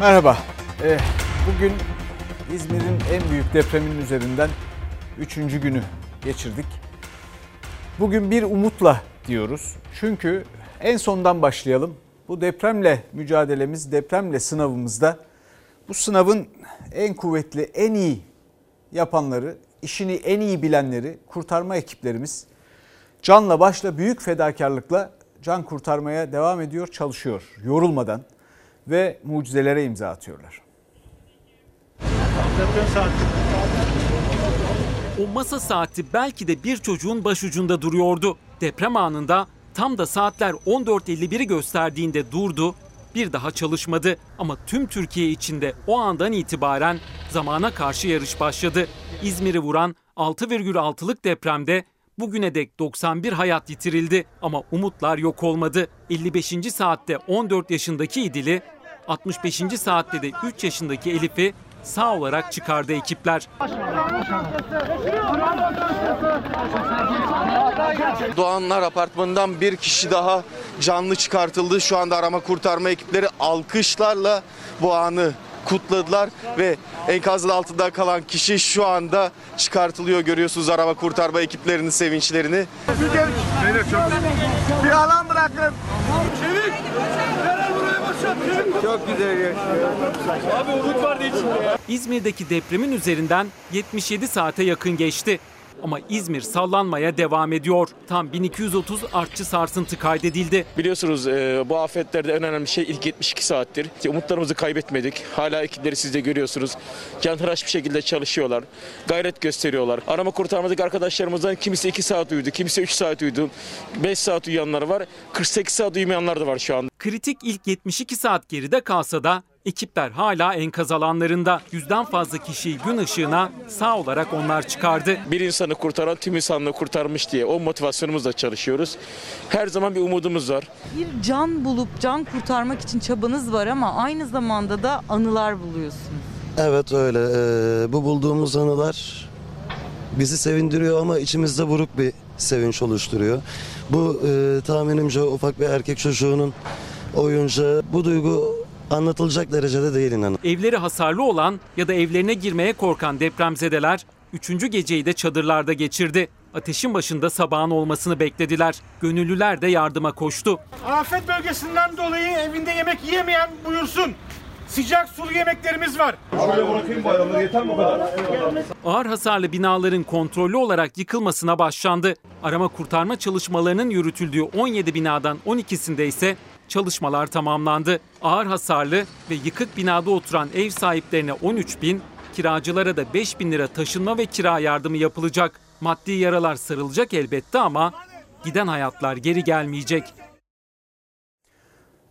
Merhaba. Ee, bugün İzmir'in en büyük depreminin üzerinden üçüncü günü geçirdik. Bugün bir umutla diyoruz. Çünkü en sondan başlayalım. Bu depremle mücadelemiz, depremle sınavımızda bu sınavın en kuvvetli, en iyi yapanları, işini en iyi bilenleri, kurtarma ekiplerimiz canla başla büyük fedakarlıkla can kurtarmaya devam ediyor, çalışıyor yorulmadan ve mucizelere imza atıyorlar. O masa saati belki de bir çocuğun başucunda duruyordu. Deprem anında tam da saatler 14.51'i gösterdiğinde durdu, bir daha çalışmadı. Ama tüm Türkiye içinde o andan itibaren zamana karşı yarış başladı. İzmir'i vuran 6,6'lık depremde bugüne dek 91 hayat yitirildi ama umutlar yok olmadı. 55. saatte 14 yaşındaki İdil'i, 65. saatte de 3 yaşındaki Elif'i sağ olarak çıkardı ekipler. Doğanlar Apartmanı'ndan bir kişi daha canlı çıkartıldı. Şu anda arama kurtarma ekipleri alkışlarla bu anı kutladılar ve enkazın altında kalan kişi şu anda çıkartılıyor. Görüyorsunuz arama kurtarma ekiplerinin sevinçlerini. Bir alan bırakın. Çevik. Çok güzel Abi umut vardı içinde ya. İzmir'deki depremin üzerinden 77 saate yakın geçti. Ama İzmir sallanmaya devam ediyor. Tam 1230 artçı sarsıntı kaydedildi. Biliyorsunuz e, bu afetlerde en önemli şey ilk 72 saattir. Umutlarımızı kaybetmedik. Hala ekipleri siz de görüyorsunuz. Canhıraş bir şekilde çalışıyorlar. Gayret gösteriyorlar. Arama kurtarmadaki arkadaşlarımızdan kimisi 2 saat uyudu, kimisi 3 saat uyudu. 5 saat uyuyanlar var. 48 saat uyumayanlar da var şu anda. Kritik ilk 72 saat geride kalsa da ekipler hala enkaz alanlarında. Yüzden fazla kişiyi gün ışığına sağ olarak onlar çıkardı. Bir insanı kurtaran tüm insanlığı kurtarmış diye o motivasyonumuzla çalışıyoruz. Her zaman bir umudumuz var. Bir can bulup can kurtarmak için çabanız var ama aynı zamanda da anılar buluyorsunuz. Evet öyle. Ee, bu bulduğumuz anılar bizi sevindiriyor ama içimizde buruk bir sevinç oluşturuyor. Bu e, tahminimce ufak bir erkek çocuğunun oyuncağı. Bu duygu anlatılacak derecede değil inanın. Evleri hasarlı olan ya da evlerine girmeye korkan depremzedeler 3. geceyi de çadırlarda geçirdi. Ateşin başında sabahın olmasını beklediler. Gönüllüler de yardıma koştu. Afet bölgesinden dolayı evinde yemek yiyemeyen buyursun. Sıcak sulu yemeklerimiz var. Ağır hasarlı binaların kontrollü olarak yıkılmasına başlandı. Arama kurtarma çalışmalarının yürütüldüğü 17 binadan 12'sinde ise çalışmalar tamamlandı. Ağır hasarlı ve yıkık binada oturan ev sahiplerine 13 bin, kiracılara da 5 bin lira taşınma ve kira yardımı yapılacak. Maddi yaralar sarılacak elbette ama giden hayatlar geri gelmeyecek.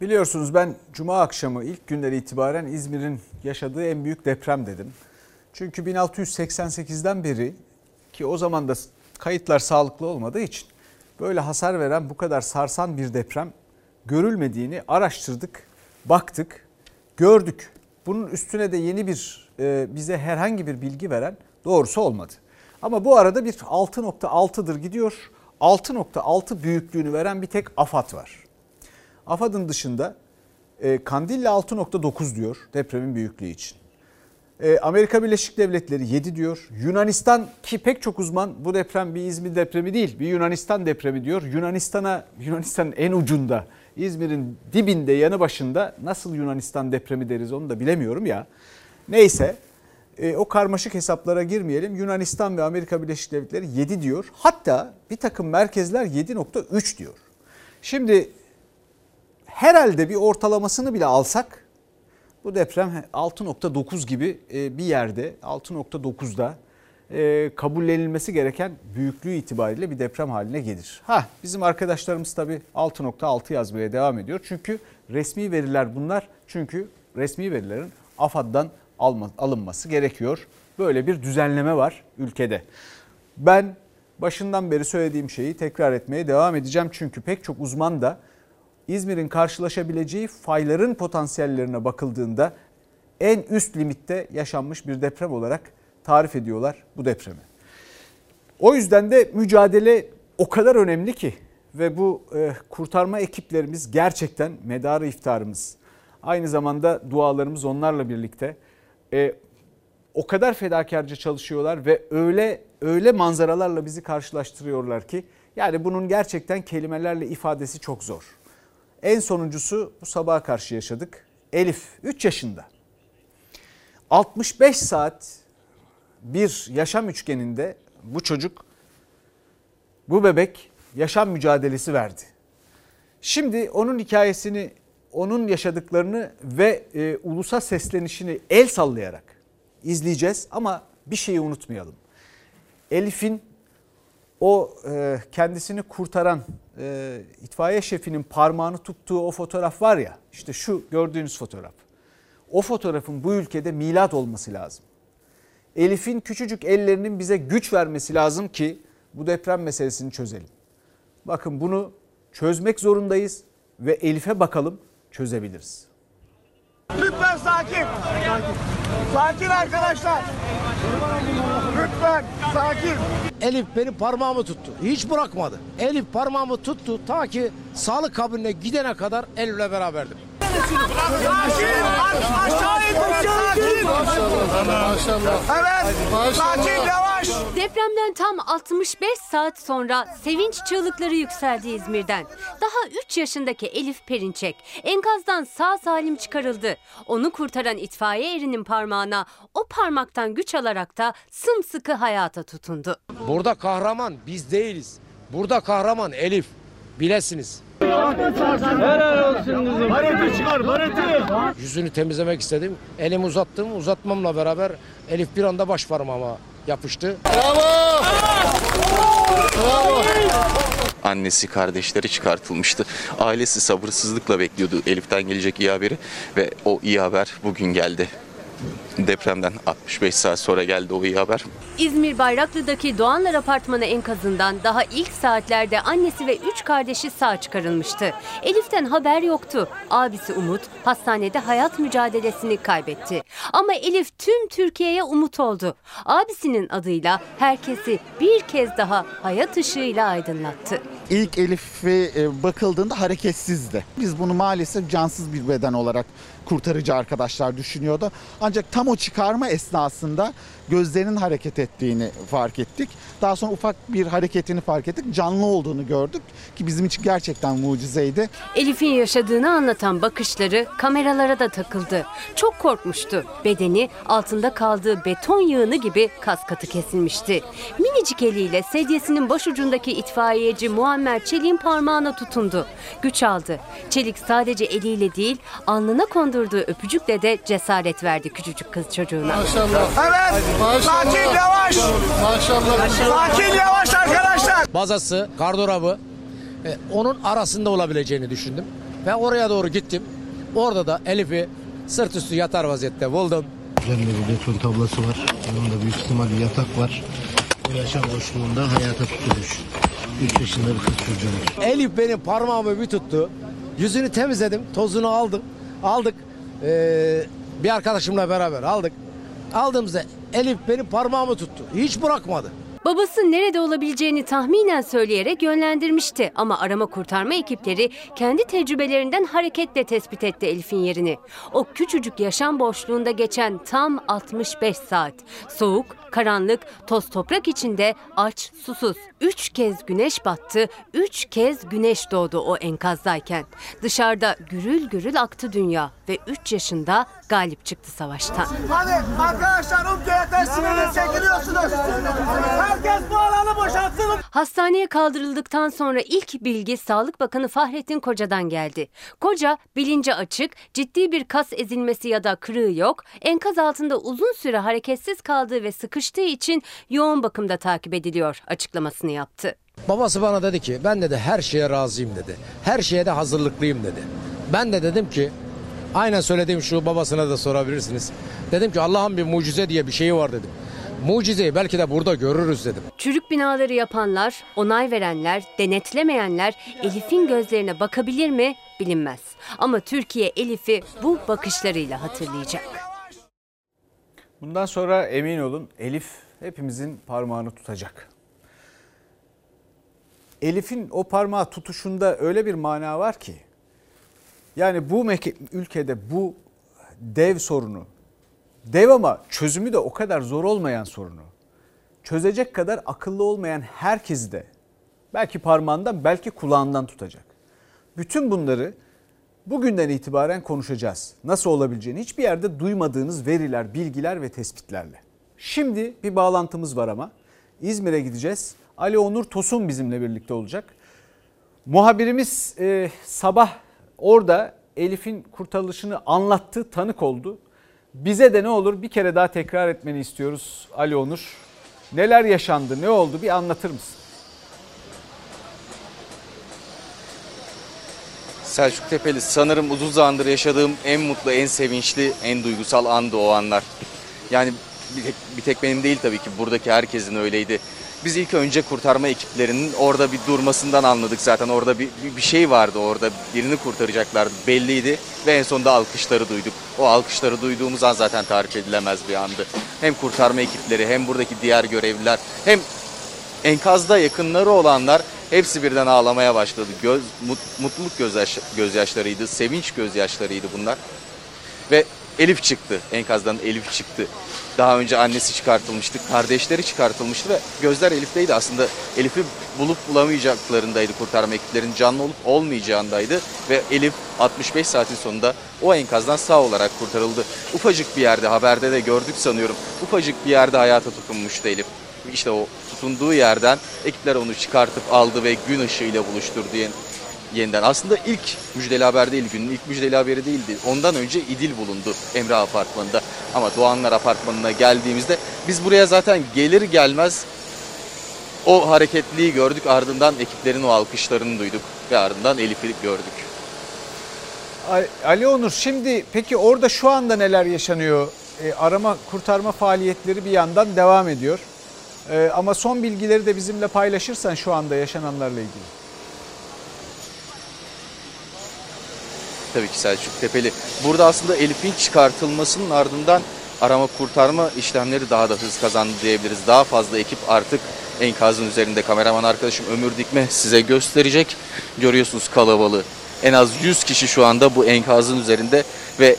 Biliyorsunuz ben cuma akşamı ilk günden itibaren İzmir'in yaşadığı en büyük deprem dedim. Çünkü 1688'den beri ki o zaman da kayıtlar sağlıklı olmadığı için böyle hasar veren bu kadar sarsan bir deprem görülmediğini araştırdık, baktık, gördük. Bunun üstüne de yeni bir e, bize herhangi bir bilgi veren doğrusu olmadı. Ama bu arada bir 6.6'dır gidiyor. 6.6 büyüklüğünü veren bir tek AFAD var. AFAD'ın dışında e, Kandilli 6.9 diyor depremin büyüklüğü için. E, Amerika Birleşik Devletleri 7 diyor. Yunanistan ki pek çok uzman bu deprem bir İzmir depremi değil bir Yunanistan depremi diyor. Yunanistan'a Yunanistan'ın en ucunda İzmir'in dibinde yanı başında nasıl Yunanistan depremi deriz onu da bilemiyorum ya. Neyse e, o karmaşık hesaplara girmeyelim. Yunanistan ve Amerika Birleşik Devletleri 7 diyor. Hatta bir takım merkezler 7.3 diyor. Şimdi herhalde bir ortalamasını bile alsak bu deprem 6.9 gibi e, bir yerde 6.9'da e, kabullenilmesi gereken büyüklüğü itibariyle bir deprem haline gelir. Ha bizim arkadaşlarımız tabii 6.6 yazmaya devam ediyor. Çünkü resmi veriler bunlar. Çünkü resmi verilerin AFAD'dan alınması gerekiyor. Böyle bir düzenleme var ülkede. Ben başından beri söylediğim şeyi tekrar etmeye devam edeceğim. Çünkü pek çok uzman da İzmir'in karşılaşabileceği fayların potansiyellerine bakıldığında en üst limitte yaşanmış bir deprem olarak tarif ediyorlar bu depremi. O yüzden de mücadele o kadar önemli ki ve bu e, kurtarma ekiplerimiz gerçekten medarı iftarımız. Aynı zamanda dualarımız onlarla birlikte. E, o kadar fedakarca çalışıyorlar ve öyle öyle manzaralarla bizi karşılaştırıyorlar ki yani bunun gerçekten kelimelerle ifadesi çok zor. En sonuncusu bu sabaha karşı yaşadık. Elif 3 yaşında. 65 saat bir yaşam üçgeninde bu çocuk bu bebek yaşam mücadelesi verdi. Şimdi onun hikayesini, onun yaşadıklarını ve e, ulusa seslenişini el sallayarak izleyeceğiz ama bir şeyi unutmayalım. Elif'in o e, kendisini kurtaran e, itfaiye şefinin parmağını tuttuğu o fotoğraf var ya işte şu gördüğünüz fotoğraf. O fotoğrafın bu ülkede milat olması lazım. Elif'in küçücük ellerinin bize güç vermesi lazım ki bu deprem meselesini çözelim. Bakın bunu çözmek zorundayız ve Elif'e bakalım çözebiliriz. Lütfen sakin. Sakin arkadaşlar. Lütfen sakin. Elif benim parmağımı tuttu. Hiç bırakmadı. Elif parmağımı tuttu ta ki sağlık kabinine gidene kadar Elif'le beraberdim. Sakin. Aşağı in. Sakin. Evet. Sakin yavaş. Depremden tam 65 saat sonra sevinç çığlıkları yükseldi İzmir'den. Daha 3 yaşındaki Elif Perinçek enkazdan sağ salim çıkarıldı. Onu kurtaran itfaiye erinin parmağına o parmaktan güç alarak da sımsıkı hayata tutundu. Burada kahraman biz değiliz. Burada kahraman Elif. Bilesiniz. Bareti çıkar bareti. Yüzünü temizlemek istedim. Elimi uzattım. Uzatmamla beraber Elif bir anda baş parmağıma yapıştı. Annesi, kardeşleri çıkartılmıştı. Ailesi sabırsızlıkla bekliyordu Elif'ten gelecek iyi haberi ve o iyi haber bugün geldi. Depremden 65 saat sonra geldi o iyi haber. İzmir Bayraklı'daki Doğanlar Apartmanı enkazından daha ilk saatlerde annesi ve üç kardeşi sağ çıkarılmıştı. Elif'ten haber yoktu. Abisi Umut hastanede hayat mücadelesini kaybetti. Ama Elif tüm Türkiye'ye umut oldu. Abisinin adıyla herkesi bir kez daha hayat ışığıyla aydınlattı. İlk Elif'e e, bakıldığında hareketsizdi. Biz bunu maalesef cansız bir beden olarak kurtarıcı arkadaşlar düşünüyordu. Ancak tam o çıkarma esnasında gözlerinin hareket ettiğini fark ettik. Daha sonra ufak bir hareketini fark ettik. Canlı olduğunu gördük ki bizim için gerçekten mucizeydi. Elif'in yaşadığını anlatan bakışları kameralara da takıldı. Çok korkmuştu. Bedeni altında kaldığı beton yığını gibi kas katı kesilmişti. Minicik eliyle sedyesinin başucundaki itfaiyeci Muammer Çelik'in parmağına tutundu. Güç aldı. Çelik sadece eliyle değil alnına kondurduğu öpücükle de cesaret verdi küçücük kız çocuğuna. Evet. Sakin yavaş. Sakin yavaş arkadaşlar. Bazası, gardırobı e, onun arasında olabileceğini düşündüm. Ve oraya doğru gittim. Orada da Elif'i sırt üstü yatar vaziyette buldum. Üzerinde bir beton tablası var. Yanında büyük ihtimal bir yatak var. O yaşam boşluğunda hayata tutulmuş. 3 yaşında bir kız çocuğu. Elif benim parmağımı bir tuttu. Yüzünü temizledim, tozunu aldım. Aldık. Ee, bir arkadaşımla beraber aldık. Aldığımızda Elif benim parmağımı tuttu. Hiç bırakmadı. Babası nerede olabileceğini tahminen söyleyerek yönlendirmişti ama arama kurtarma ekipleri kendi tecrübelerinden hareketle tespit etti Elif'in yerini. O küçücük yaşam boşluğunda geçen tam 65 saat. Soğuk, karanlık, toz toprak içinde aç, susuz. Üç kez güneş battı, üç kez güneş doğdu o enkazdayken. Dışarıda gürül gürül aktı dünya ve 3 yaşında galip çıktı savaştan. Hadi arkadaşlar UMK'ye sınırını çekiliyorsunuz. Herkes bu alanı boşaltsın. Hastaneye kaldırıldıktan sonra ilk bilgi Sağlık Bakanı Fahrettin Koca'dan geldi. Koca bilinci açık, ciddi bir kas ezilmesi ya da kırığı yok, enkaz altında uzun süre hareketsiz kaldığı ve sıkıştığı için yoğun bakımda takip ediliyor açıklamasını yaptı. Babası bana dedi ki ben dedi her şeye razıyım dedi. Her şeye de hazırlıklıyım dedi. Ben de dedim ki aynen söylediğim şu babasına da sorabilirsiniz. Dedim ki Allah'ın bir mucize diye bir şeyi var dedim. Mucizeyi belki de burada görürüz dedim. Çürük binaları yapanlar, onay verenler, denetlemeyenler Elif'in gözlerine bakabilir mi bilinmez. Ama Türkiye Elif'i bu bakışlarıyla hatırlayacak. Bundan sonra emin olun Elif hepimizin parmağını tutacak. Elif'in o parmağı tutuşunda öyle bir mana var ki Yani bu ülkede bu dev sorunu, dev ama çözümü de o kadar zor olmayan sorunu, çözecek kadar akıllı olmayan herkes de belki parmağından belki kulağından tutacak. Bütün bunları bugünden itibaren konuşacağız. Nasıl olabileceğini hiçbir yerde duymadığınız veriler, bilgiler ve tespitlerle. Şimdi bir bağlantımız var ama İzmir'e gideceğiz. Ali Onur Tosun bizimle birlikte olacak. Muhabirimiz e, sabah orada Elif'in kurtarılışını anlattı, tanık oldu. Bize de ne olur bir kere daha tekrar etmeni istiyoruz Ali Onur. Neler yaşandı, ne oldu bir anlatır mısın? Selçuk Tepeli sanırım uzun zamandır yaşadığım en mutlu, en sevinçli, en duygusal andı o anlar. Yani bir tek, bir tek benim değil tabii ki buradaki herkesin öyleydi. Biz ilk önce kurtarma ekiplerinin orada bir durmasından anladık zaten. Orada bir, bir, şey vardı orada birini kurtaracaklardı belliydi ve en sonunda alkışları duyduk. O alkışları duyduğumuz an zaten tarif edilemez bir andı. Hem kurtarma ekipleri hem buradaki diğer görevliler hem enkazda yakınları olanlar hepsi birden ağlamaya başladı. Göz, mut- mutluluk gözyaş, gözyaşlarıydı, sevinç gözyaşlarıydı bunlar. Ve Elif çıktı, enkazdan Elif çıktı. Daha önce annesi çıkartılmıştı, kardeşleri çıkartılmıştı ve gözler Elif'teydi. Aslında Elif'i bulup bulamayacaklarındaydı kurtarma ekiplerinin canlı olup olmayacağındaydı. Ve Elif 65 saatin sonunda o enkazdan sağ olarak kurtarıldı. Ufacık bir yerde, haberde de gördük sanıyorum. Ufacık bir yerde hayata tutunmuştu Elif. İşte o tutunduğu yerden ekipler onu çıkartıp aldı ve gün ışığıyla buluşturdu yeniden. Aslında ilk müjdeli haber değil günün ilk müjdeli haberi değildi. Ondan önce İdil bulundu Emrah Apartmanı'nda. Ama Doğanlar Apartmanı'na geldiğimizde biz buraya zaten gelir gelmez o hareketliği gördük. Ardından ekiplerin o alkışlarını duyduk ve ardından Elif'i gördük. Ali Onur şimdi peki orada şu anda neler yaşanıyor? E, arama kurtarma faaliyetleri bir yandan devam ediyor. E, ama son bilgileri de bizimle paylaşırsan şu anda yaşananlarla ilgili. Tabii ki Selçuk Tepeli. Burada aslında Elif'in çıkartılmasının ardından arama kurtarma işlemleri daha da hız kazandı diyebiliriz. Daha fazla ekip artık enkazın üzerinde. Kameraman arkadaşım Ömür Dikme size gösterecek. Görüyorsunuz kalabalığı. En az 100 kişi şu anda bu enkazın üzerinde ve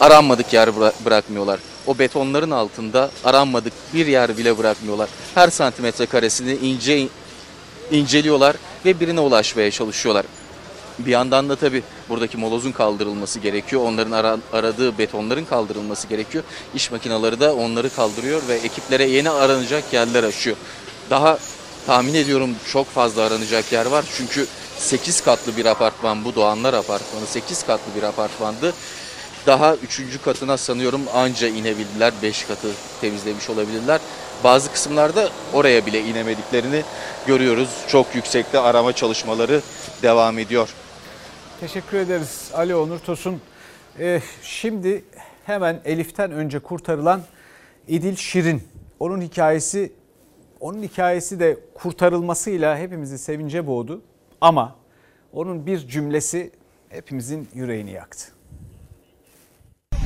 aranmadık yer bıra- bırakmıyorlar. O betonların altında aranmadık bir yer bile bırakmıyorlar. Her santimetre karesini ince inceliyorlar ve birine ulaşmaya çalışıyorlar. Bir yandan da tabii buradaki molozun kaldırılması gerekiyor. Onların ara- aradığı betonların kaldırılması gerekiyor. İş makineleri de onları kaldırıyor ve ekiplere yeni aranacak yerler açıyor. Daha tahmin ediyorum çok fazla aranacak yer var. Çünkü 8 katlı bir apartman bu Doğanlar Apartmanı 8 katlı bir apartmandı. Daha 3. katına sanıyorum anca inebildiler. 5 katı temizlemiş olabilirler. Bazı kısımlarda oraya bile inemediklerini görüyoruz. Çok yüksekte arama çalışmaları devam ediyor. Teşekkür ederiz Ali Onur Tosun. E, şimdi hemen Elif'ten önce kurtarılan İdil Şirin. Onun hikayesi onun hikayesi de kurtarılmasıyla hepimizi sevince boğdu. Ama onun bir cümlesi hepimizin yüreğini yaktı.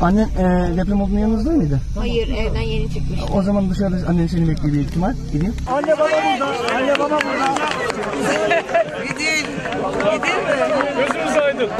Annen e, deprem olduğunda yanınızda mıydı? Hayır evden yeni çıkmış. O zaman dışarıda annen seni bekliyor büyük ihtimal. Gideyim. Anne baba burada. Anne baba burada. Gidin. Gidin mi? Gözümüz aydın.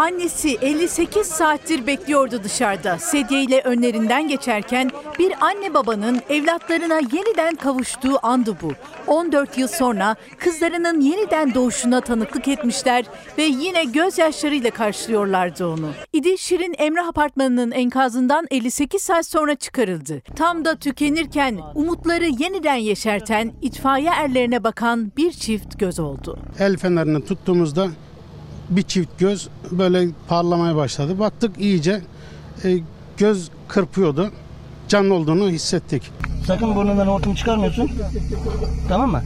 Annesi 58 saattir bekliyordu dışarıda. Sedyeyle önlerinden geçerken bir anne babanın evlatlarına yeniden kavuştuğu andı bu. 14 yıl sonra kızlarının yeniden doğuşuna tanıklık etmişler ve yine gözyaşlarıyla karşılıyorlardı onu. İdil Şirin Emrah Apartmanı'nın enkazından 58 saat sonra çıkarıldı. Tam da tükenirken umutları yeniden yeşerten itfaiye erlerine bakan bir çift göz oldu. El fenerini tuttuğumuzda bir çift göz böyle parlamaya başladı. Baktık iyice e, göz kırpıyordu. Canlı olduğunu hissettik. Sakın burnundan hortum çıkarmıyorsun. Tamam mı?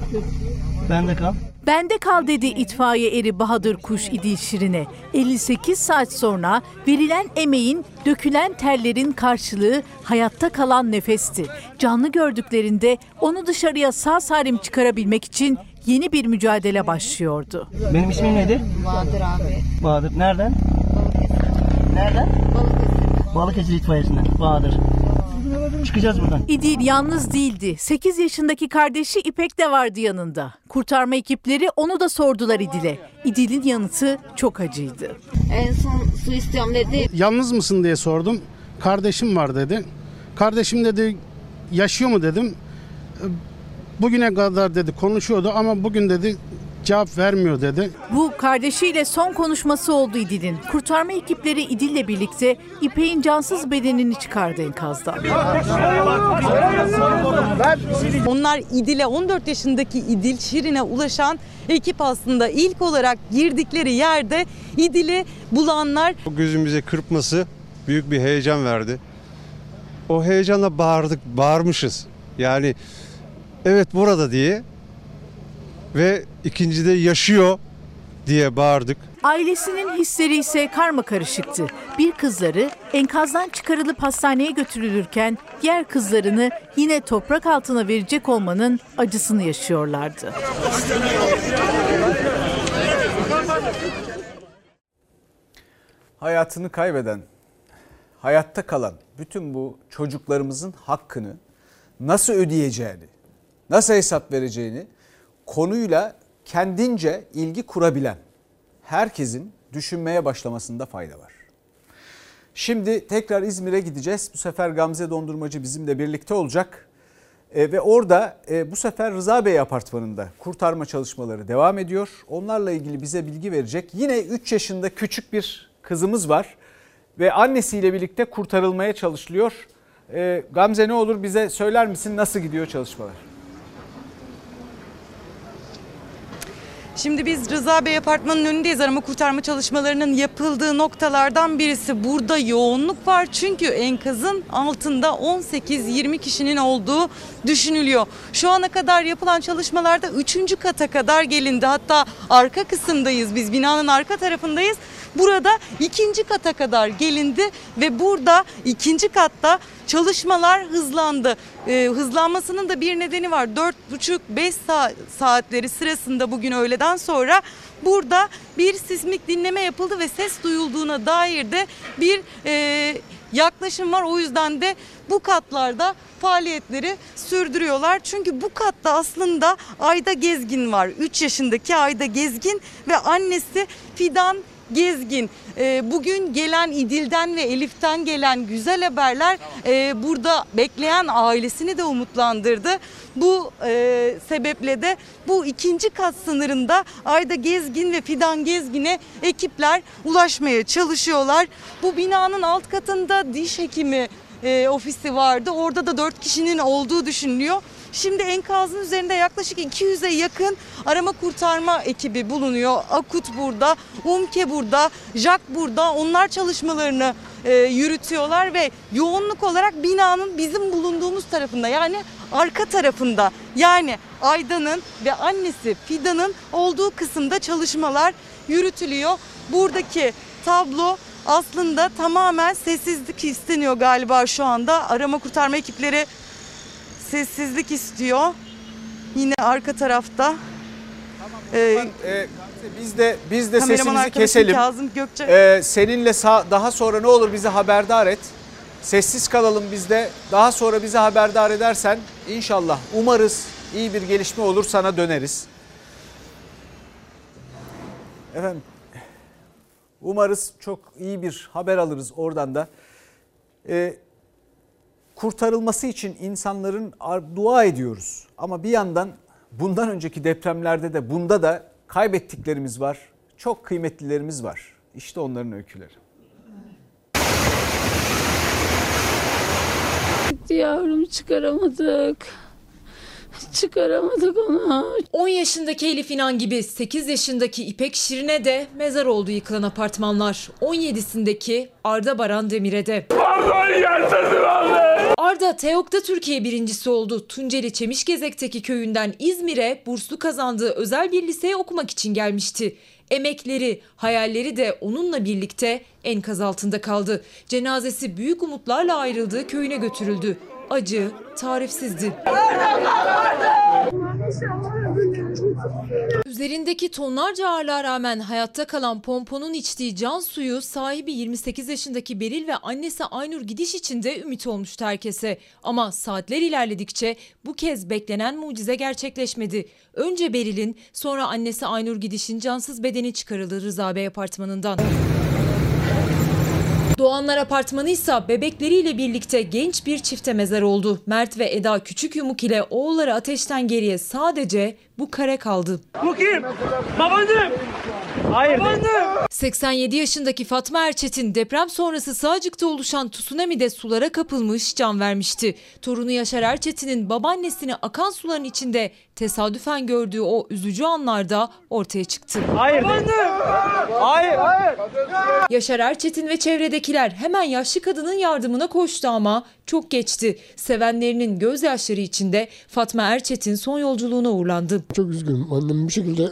Bende kal. Bende kal dedi itfaiye eri Bahadır Kuş İdil Şirin'e. 58 saat sonra verilen emeğin, dökülen terlerin karşılığı hayatta kalan nefesti. Canlı gördüklerinde onu dışarıya sağ salim çıkarabilmek için yeni bir mücadele başlıyordu. Benim ismim neydi? Bahadır abi. Bahadır. Nereden? Nereden? Balıkesir itfaiyesinden. Bahadır. Çıkacağız buradan. İdil yalnız değildi. 8 yaşındaki kardeşi İpek de vardı yanında. Kurtarma ekipleri onu da sordular İdil'e. İdil'in yanıtı çok acıydı. En son su istiyorum dedi. Yalnız mısın diye sordum. Kardeşim var dedi. Kardeşim dedi yaşıyor mu dedim. "E, Bugüne kadar dedi konuşuyordu ama bugün dedi cevap vermiyor dedi. Bu kardeşiyle son konuşması oldu İdil'in. Kurtarma ekipleri İdil'le birlikte İpek'in cansız bedenini çıkardı enkazdan. Onlar İdil'e 14 yaşındaki İdil Şirin'e ulaşan ekip aslında ilk olarak girdikleri yerde İdil'i bulanlar O gözümüze kırpması büyük bir heyecan verdi. O heyecanla bağırdık, bağırmışız. Yani evet burada diye ve ikincide yaşıyor diye bağırdık. Ailesinin hisleri ise karma karışıktı. Bir kızları enkazdan çıkarılıp hastaneye götürülürken diğer kızlarını yine toprak altına verecek olmanın acısını yaşıyorlardı. hayatını kaybeden, hayatta kalan bütün bu çocuklarımızın hakkını nasıl ödeyeceğini, nasıl hesap vereceğini konuyla kendince ilgi kurabilen herkesin düşünmeye başlamasında fayda var. Şimdi tekrar İzmir'e gideceğiz. Bu sefer Gamze Dondurmacı bizimle birlikte olacak. E, ve orada e, bu sefer Rıza Bey apartmanında kurtarma çalışmaları devam ediyor. Onlarla ilgili bize bilgi verecek. Yine 3 yaşında küçük bir kızımız var ve annesiyle birlikte kurtarılmaya çalışılıyor. E, Gamze ne olur bize söyler misin nasıl gidiyor çalışmalar? Şimdi biz Rıza Bey apartmanının önündeyiz. Arama kurtarma çalışmalarının yapıldığı noktalardan birisi. Burada yoğunluk var çünkü enkazın altında 18-20 kişinin olduğu düşünülüyor. Şu ana kadar yapılan çalışmalarda 3. kata kadar gelindi. Hatta arka kısımdayız biz binanın arka tarafındayız. Burada ikinci kata kadar gelindi ve burada ikinci katta çalışmalar hızlandı. Ee, hızlanmasının da bir nedeni var. 4,5-5 saat, saatleri sırasında bugün öğleden sonra burada bir sismik dinleme yapıldı ve ses duyulduğuna dair de bir e, yaklaşım var. O yüzden de bu katlarda faaliyetleri sürdürüyorlar. Çünkü bu katta aslında Ayda Gezgin var. 3 yaşındaki Ayda Gezgin ve annesi Fidan Gezgin. Ee, bugün gelen İdil'den ve Elif'ten gelen güzel haberler e, burada bekleyen ailesini de umutlandırdı. Bu e, sebeple de bu ikinci kat sınırında Ayda Gezgin ve Fidan Gezgin'e ekipler ulaşmaya çalışıyorlar. Bu binanın alt katında diş hekimi e, ofisi vardı. Orada da 4 kişinin olduğu düşünülüyor. Şimdi enkazın üzerinde yaklaşık 200'e yakın arama kurtarma ekibi bulunuyor. Akut burada, UMKE burada, JAK burada. Onlar çalışmalarını e, yürütüyorlar ve yoğunluk olarak binanın bizim bulunduğumuz tarafında yani arka tarafında yani Ayda'nın ve annesi Fidan'ın olduğu kısımda çalışmalar yürütülüyor. Buradaki tablo aslında tamamen sessizlik isteniyor galiba şu anda. Arama kurtarma ekipleri sessizlik istiyor. Yine arka tarafta. Ee, E, biz de biz de sesimizi keselim. Kazım Gökçe. E, seninle sa- daha sonra ne olur bizi haberdar et. Sessiz kalalım biz de. Daha sonra bizi haberdar edersen inşallah umarız iyi bir gelişme olur sana döneriz. Efendim umarız çok iyi bir haber alırız oradan da. E, kurtarılması için insanların ar- dua ediyoruz. Ama bir yandan bundan önceki depremlerde de bunda da kaybettiklerimiz var. Çok kıymetlilerimiz var. İşte onların öyküleri. Gitti yavrum çıkaramadık. Çıkaramadık onu. 10 yaşındaki Elif İnan gibi 8 yaşındaki İpek Şirin'e de mezar oldu yıkılan apartmanlar. 17'sindeki Arda Baran Demir'e de. Arda TEOK'ta Türkiye birincisi oldu. Tunceli Çemişgezek'teki köyünden İzmir'e burslu kazandığı özel bir liseye okumak için gelmişti. Emekleri, hayalleri de onunla birlikte enkaz altında kaldı. Cenazesi büyük umutlarla ayrıldığı köyüne götürüldü. Acı tarifsizdi. Üzerindeki tonlarca ağırlığa rağmen hayatta kalan pomponun içtiği can suyu sahibi 28 yaşındaki Beril ve annesi Aynur gidiş için de ümit olmuştu herkese. Ama saatler ilerledikçe bu kez beklenen mucize gerçekleşmedi. Önce Beril'in sonra annesi Aynur gidişin cansız bedeni çıkarıldı Rıza Bey apartmanından. Doğanlar Apartmanı ise bebekleriyle birlikte genç bir çifte mezar oldu. Mert ve Eda Küçük Yumuk ile oğulları ateşten geriye sadece bu kare kaldı. Bu kim? Babaannem. Hayır. Babaannem. 87 yaşındaki Fatma Erçetin deprem sonrası Sağcık'ta oluşan tsunami'de sulara kapılmış can vermişti. Torunu Yaşar Erçetin'in babaannesini akan suların içinde tesadüfen gördüğü o üzücü anlarda ortaya çıktı. Hayır. Hayır. Hayır. Yaşar Erçetin ve çevredekiler hemen yaşlı kadının yardımına koştu ama çok geçti. Sevenlerinin gözyaşları içinde Fatma Erçetin son yolculuğuna uğurlandı. Çok üzgünüm. Annemin bu şekilde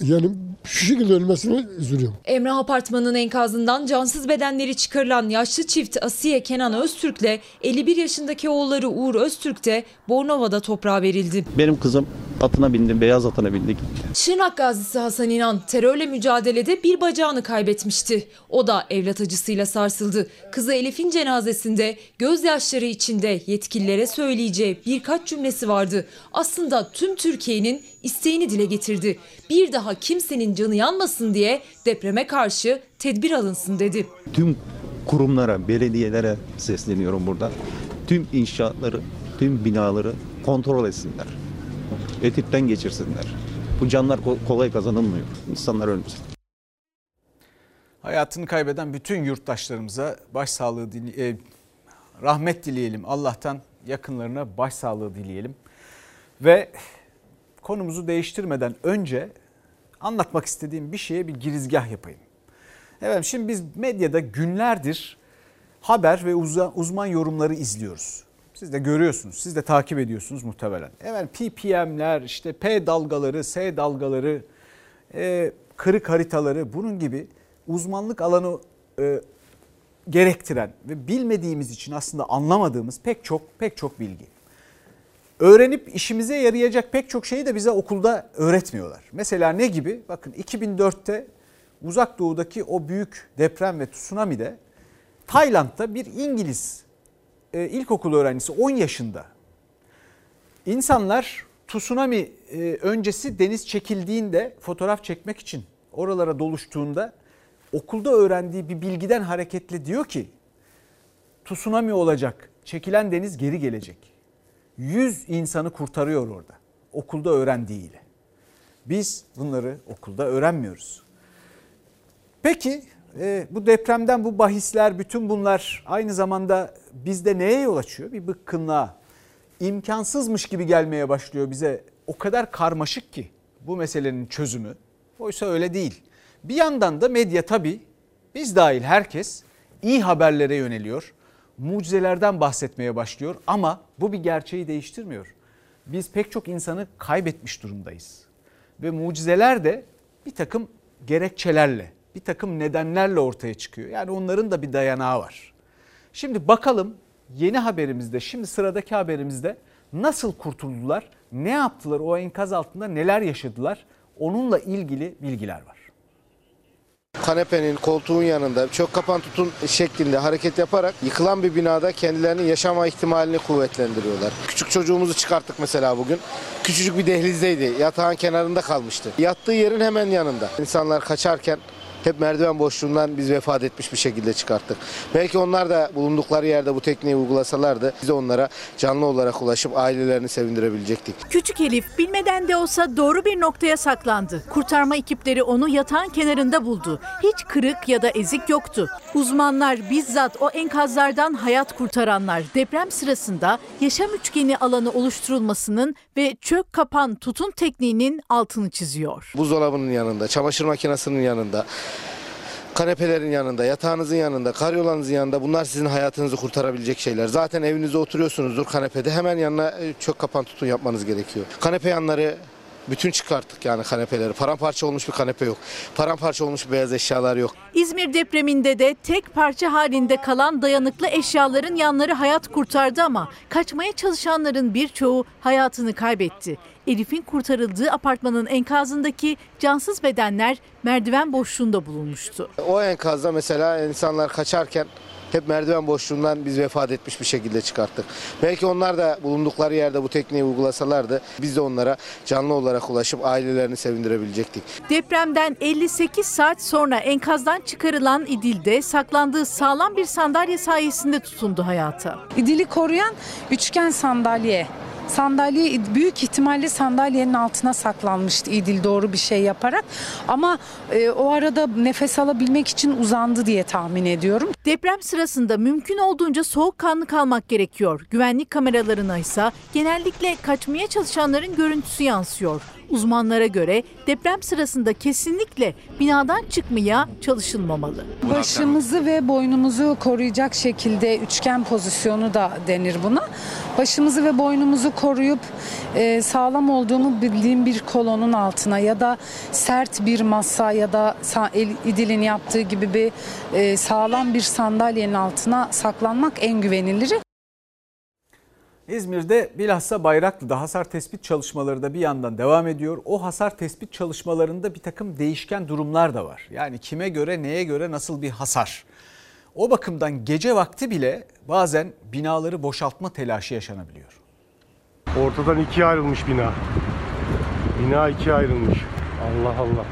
yani şu şekilde ölmesine üzülüyorum. Emrah Apartmanı'nın enkazından cansız bedenleri çıkarılan yaşlı çift Asiye Kenan Öztürk'le 51 yaşındaki oğulları Uğur Öztürk de Bornova'da toprağa verildi. Benim kızım atına bindi, beyaz atına bindi gitti. Şırnak gazisi Hasan İnan terörle mücadelede bir bacağını kaybetmişti. O da evlat acısıyla sarsıldı. Kızı Elif'in cenazesinde gözyaşları içinde yetkililere söyleyeceği birkaç cümlesi vardı. Aslında tüm Türkiye'nin isteğini dile getirdi. Bir daha kimsenin canı yanmasın diye depreme karşı tedbir alınsın dedi. Tüm kurumlara, belediyelere sesleniyorum burada. Tüm inşaatları, tüm binaları kontrol etsinler. Etütten geçirsinler. Bu canlar ko- kolay kazanılmıyor. İnsanlar ölmesin. Hayatını kaybeden bütün yurttaşlarımıza başsağlığı dile- e, rahmet dileyelim. Allah'tan yakınlarına başsağlığı dileyelim. Ve konumuzu değiştirmeden önce anlatmak istediğim bir şeye bir girizgah yapayım. Evet şimdi biz medyada günlerdir haber ve uzman yorumları izliyoruz. Siz de görüyorsunuz, siz de takip ediyorsunuz muhtemelen. Evet PPM'ler, işte P dalgaları, S dalgaları, e, kırık haritaları bunun gibi uzmanlık alanı e, gerektiren ve bilmediğimiz için aslında anlamadığımız pek çok pek çok bilgi. Öğrenip işimize yarayacak pek çok şeyi de bize okulda öğretmiyorlar. Mesela ne gibi? Bakın 2004'te Uzak Doğu'daki o büyük deprem ve tsunami'de Tayland'da bir İngiliz e, ilkokul öğrencisi 10 yaşında. İnsanlar tsunami e, öncesi deniz çekildiğinde fotoğraf çekmek için oralara doluştuğunda okulda öğrendiği bir bilgiden hareketle diyor ki tsunami olacak, çekilen deniz geri gelecek. 100 insanı kurtarıyor orada okulda öğrendiğiyle. Biz bunları okulda öğrenmiyoruz. Peki e, bu depremden bu bahisler bütün bunlar aynı zamanda bizde neye yol açıyor? Bir bıkkınlığa, imkansızmış gibi gelmeye başlıyor bize. O kadar karmaşık ki bu meselenin çözümü. Oysa öyle değil. Bir yandan da medya tabii biz dahil herkes iyi haberlere yöneliyor. Mucizelerden bahsetmeye başlıyor ama bu bir gerçeği değiştirmiyor. Biz pek çok insanı kaybetmiş durumdayız. Ve mucizeler de bir takım gerekçelerle, bir takım nedenlerle ortaya çıkıyor. Yani onların da bir dayanağı var. Şimdi bakalım yeni haberimizde, şimdi sıradaki haberimizde nasıl kurtuldular, ne yaptılar, o enkaz altında neler yaşadılar onunla ilgili bilgiler var. kanepenin, koltuğun yanında çok kapan tutun şeklinde hareket yaparak yıkılan bir binada kendilerinin yaşama ihtimalini kuvvetlendiriyorlar. Küçük çocuğumuzu çıkarttık mesela bugün. Küçücük bir dehlizdeydi. Yatağın kenarında kalmıştı. Yattığı yerin hemen yanında. İnsanlar kaçarken hep merdiven boşluğundan biz vefat etmiş bir şekilde çıkarttık. Belki onlar da bulundukları yerde bu tekniği uygulasalardı biz de onlara canlı olarak ulaşıp ailelerini sevindirebilecektik. Küçük Elif bilmeden de olsa doğru bir noktaya saklandı. Kurtarma ekipleri onu yatağın kenarında buldu. Hiç kırık ya da ezik yoktu. Uzmanlar bizzat o enkazlardan hayat kurtaranlar deprem sırasında yaşam üçgeni alanı oluşturulmasının ve çök kapan tutun tekniğinin altını çiziyor. Buzdolabının yanında, çamaşır makinesinin yanında, kanepelerin yanında, yatağınızın yanında, karyolanızın yanında bunlar sizin hayatınızı kurtarabilecek şeyler. Zaten evinizde oturuyorsunuzdur kanepede hemen yanına e, çök kapan tutun yapmanız gerekiyor. Kanepe yanları Bütün çıkarttık yani kanepeleri. Paramparça olmuş bir kanepe yok. Paramparça olmuş beyaz eşyalar yok. İzmir depreminde de tek parça halinde kalan dayanıklı eşyaların yanları hayat kurtardı ama kaçmaya çalışanların birçoğu hayatını kaybetti. Elif'in kurtarıldığı apartmanın enkazındaki cansız bedenler merdiven boşluğunda bulunmuştu. O enkazda mesela insanlar kaçarken hep merdiven boşluğundan biz vefat etmiş bir şekilde çıkarttık. Belki onlar da bulundukları yerde bu tekniği uygulasalardı biz de onlara canlı olarak ulaşıp ailelerini sevindirebilecektik. Depremden 58 saat sonra enkazdan çıkarılan İdil'de saklandığı sağlam bir sandalye sayesinde tutundu hayata. İdil'i koruyan üçgen sandalye. Sandalye büyük ihtimalle sandalyenin altına saklanmıştı İdil doğru bir şey yaparak. Ama e, o arada nefes alabilmek için uzandı diye tahmin ediyorum. Deprem sırasında mümkün olduğunca soğukkanlı kalmak gerekiyor. Güvenlik kameralarına ise genellikle kaçmaya çalışanların görüntüsü yansıyor. Uzmanlara göre deprem sırasında kesinlikle binadan çıkmaya çalışılmamalı. Başımızı ve boynumuzu koruyacak şekilde üçgen pozisyonu da denir buna. Başımızı ve boynumuzu koruyup e, sağlam olduğumu bildiğim bir kolonun altına ya da sert bir masa ya da İdil'in yaptığı gibi bir e, sağlam bir sandalyenin altına saklanmak en güveniliri. İzmir'de bilhassa Bayraklı'da hasar tespit çalışmaları da bir yandan devam ediyor. O hasar tespit çalışmalarında bir takım değişken durumlar da var. Yani kime göre neye göre nasıl bir hasar. O bakımdan gece vakti bile bazen binaları boşaltma telaşı yaşanabiliyor. Ortadan ikiye ayrılmış bina. Bina ikiye ayrılmış. Allah Allah.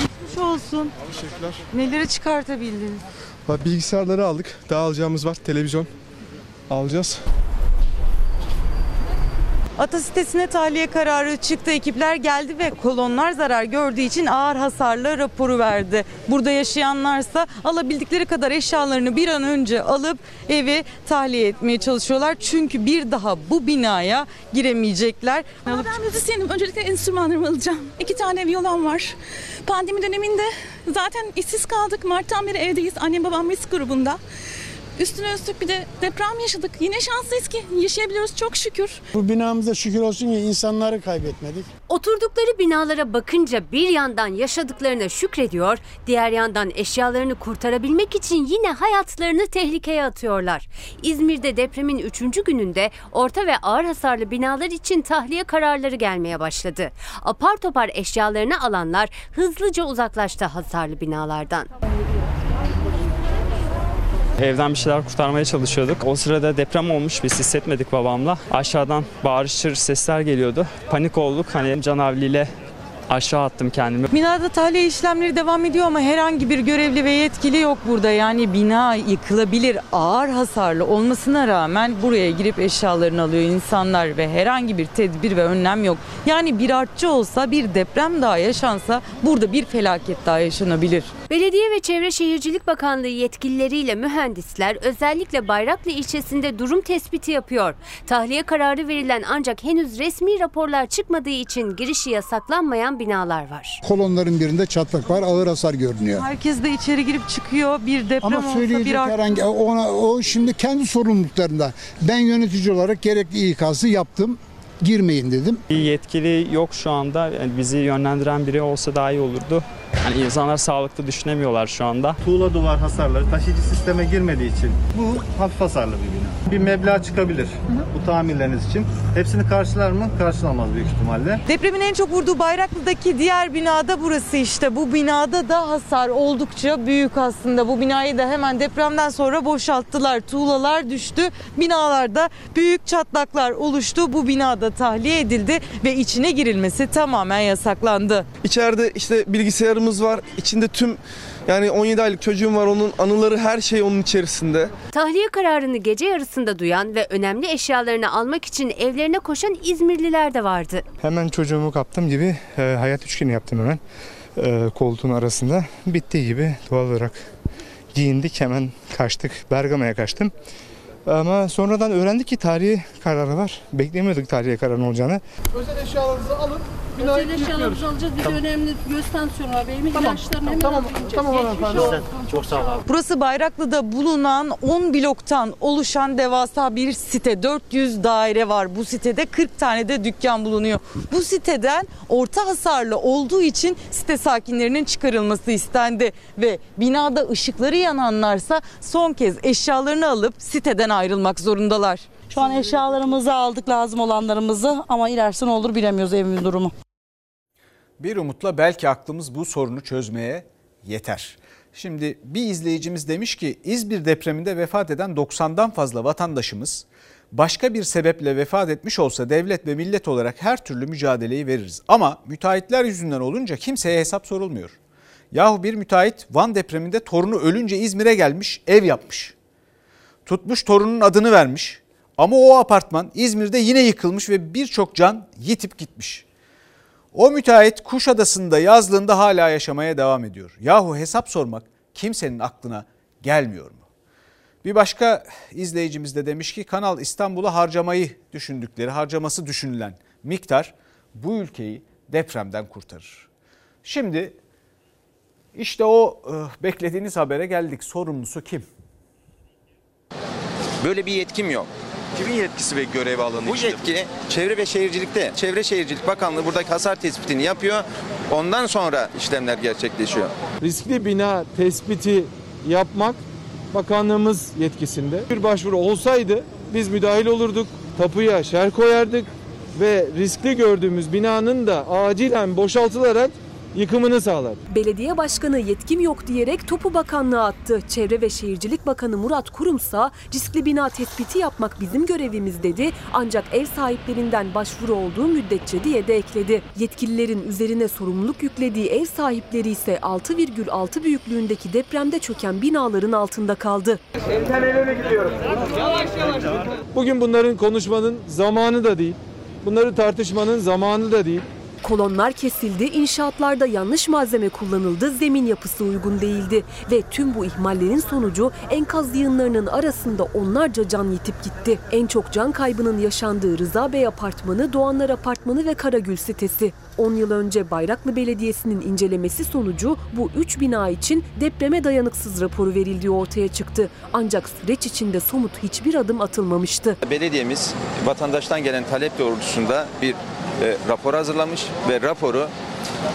Geçmiş olsun. Teşekkürler. Neleri çıkartabildiniz? Bilgisayarları aldık. Daha alacağımız var. Televizyon alacağız. Ata sitesine tahliye kararı çıktı. Ekipler geldi ve kolonlar zarar gördüğü için ağır hasarlı raporu verdi. Burada yaşayanlarsa alabildikleri kadar eşyalarını bir an önce alıp evi tahliye etmeye çalışıyorlar. Çünkü bir daha bu binaya giremeyecekler. Ben müzisyenim. Öncelikle enstrümanlarımı alacağım. İki tane violon var. Pandemi döneminde zaten işsiz kaldık. Mart'tan beri evdeyiz. Annem babam risk grubunda. Üstüne üstlük bir de deprem yaşadık. Yine şanslıyız ki yaşayabiliyoruz çok şükür. Bu binamıza şükür olsun ki insanları kaybetmedik. Oturdukları binalara bakınca bir yandan yaşadıklarına şükrediyor, diğer yandan eşyalarını kurtarabilmek için yine hayatlarını tehlikeye atıyorlar. İzmir'de depremin 3. gününde orta ve ağır hasarlı binalar için tahliye kararları gelmeye başladı. Apar topar eşyalarını alanlar hızlıca uzaklaştı hasarlı binalardan. Evden bir şeyler kurtarmaya çalışıyorduk. O sırada deprem olmuş biz hissetmedik babamla. Aşağıdan bağırışır sesler geliyordu. Panik olduk. Hani canavliyle aşağı attım kendimi. Binada tahliye işlemleri devam ediyor ama herhangi bir görevli ve yetkili yok burada. Yani bina yıkılabilir, ağır hasarlı olmasına rağmen buraya girip eşyalarını alıyor insanlar ve herhangi bir tedbir ve önlem yok. Yani bir artçı olsa, bir deprem daha yaşansa burada bir felaket daha yaşanabilir. Belediye ve Çevre Şehircilik Bakanlığı yetkilileriyle mühendisler özellikle Bayraklı ilçesinde durum tespiti yapıyor. Tahliye kararı verilen ancak henüz resmi raporlar çıkmadığı için girişi yasaklanmayan binalar var. Kolonların birinde çatlak var, ağır hasar görünüyor. Herkes de içeri girip çıkıyor. Bir deprem Ama olsa bir herhangi ona o şimdi kendi sorumluluklarında. Ben yönetici olarak gerekli ikazı yaptım. Girmeyin dedim. Bir yetkili yok şu anda. Yani bizi yönlendiren biri olsa daha iyi olurdu. Yani insanlar sağlıklı düşünemiyorlar şu anda. Tuğla duvar hasarları taşıyıcı sisteme girmediği için bu hafif hasarlı bir bina. Bir meblağ çıkabilir bu tamirleriniz için. Hepsini karşılar mı? Karşılamaz büyük ihtimalle. Depremin en çok vurduğu Bayraklı'daki diğer binada burası işte. Bu binada da hasar oldukça büyük aslında. Bu binayı da hemen depremden sonra boşalttılar. Tuğlalar düştü. Binalarda büyük çatlaklar oluştu. Bu binada tahliye edildi ve içine girilmesi tamamen yasaklandı. İçeride işte bilgisayarımız var. İçinde tüm yani 17 aylık çocuğum var. Onun anıları her şey onun içerisinde. Tahliye kararını gece yarısında duyan ve önemli eşyalarını almak için evlerine koşan İzmirliler de vardı. Hemen çocuğumu kaptım gibi e, hayat üçgeni yaptım hemen e, koltuğun arasında. Bittiği gibi doğal olarak giyindik hemen kaçtık. Bergama'ya kaçtım. Ama sonradan öğrendik ki tarihi kararı var. Beklemiyorduk tarihi kararın olacağını. Özel eşyalarınızı alın. Özel yıkıyoruz. eşyalarımızı alacağız. Bir de Tamam. önemli göz tansiyonu var benim. Tamam, İlaçlarını tamam, hemen tamam, alacağız. tamam hanımefendi. olsun. Çok sağ ol abi. Burası Bayraklı'da bulunan 10 bloktan oluşan devasa bir site. 400 daire var. Bu sitede 40 tane de dükkan bulunuyor. Bu siteden orta hasarlı olduğu için site sakinlerinin çıkarılması istendi. Ve binada ışıkları yananlarsa son kez eşyalarını alıp siteden ayrılmak zorundalar. Şu an eşyalarımızı aldık lazım olanlarımızı ama ilerisi ne olur bilemiyoruz evimin durumu. Bir umutla belki aklımız bu sorunu çözmeye yeter. Şimdi bir izleyicimiz demiş ki İzmir depreminde vefat eden 90'dan fazla vatandaşımız başka bir sebeple vefat etmiş olsa devlet ve millet olarak her türlü mücadeleyi veririz. Ama müteahhitler yüzünden olunca kimseye hesap sorulmuyor. Yahu bir müteahhit Van depreminde torunu ölünce İzmir'e gelmiş ev yapmış. Tutmuş torunun adını vermiş. Ama o apartman İzmir'de yine yıkılmış ve birçok can yitip gitmiş. O müteahhit Kuşadası'nda yazlığında hala yaşamaya devam ediyor. Yahu hesap sormak kimsenin aklına gelmiyor mu? Bir başka izleyicimiz de demiş ki Kanal İstanbul'a harcamayı düşündükleri, harcaması düşünülen miktar bu ülkeyi depremden kurtarır. Şimdi işte o eh, beklediğiniz habere geldik. Sorumlusu kim? Böyle bir yetkim yok. Kimin yetkisi ve görev alanı Bu işte yetki Çevre ve Şehircilik'te. Çevre Şehircilik Bakanlığı buradaki hasar tespitini yapıyor. Ondan sonra işlemler gerçekleşiyor. riskli bina tespiti yapmak bakanlığımız yetkisinde. Bir başvuru olsaydı biz müdahil olurduk, tapuya şer koyardık ve riskli gördüğümüz binanın da acilen boşaltılarak yıkımını sağlardık. Belediye başkanı yetkim yok diyerek topu bakanlığa attı. Çevre ve Şehircilik Bakanı Murat Kurumsa riskli bina tespiti yapmak bizim görevimiz dedi. Ancak ev sahiplerinden başvuru olduğu müddetçe diye de ekledi. Yetkililerin üzerine sorumluluk yüklediği ev sahipleri ise 6,6 büyüklüğündeki depremde çöken binaların altında kaldı. Bugün bunların konuşmanın zamanı da değil. Bunları tartışmanın zamanı da değil. Kolonlar kesildi, inşaatlarda yanlış malzeme kullanıldı, zemin yapısı uygun değildi. Ve tüm bu ihmallerin sonucu enkaz yığınlarının arasında onlarca can yitip gitti. En çok can kaybının yaşandığı Rıza Bey Apartmanı, Doğanlar Apartmanı ve Karagül sitesi. 10 yıl önce Bayraklı Belediyesi'nin incelemesi sonucu bu 3 bina için depreme dayanıksız raporu verildiği ortaya çıktı. Ancak süreç içinde somut hiçbir adım atılmamıştı. Belediyemiz vatandaştan gelen talep doğrultusunda bir e, rapor hazırlamış ve raporu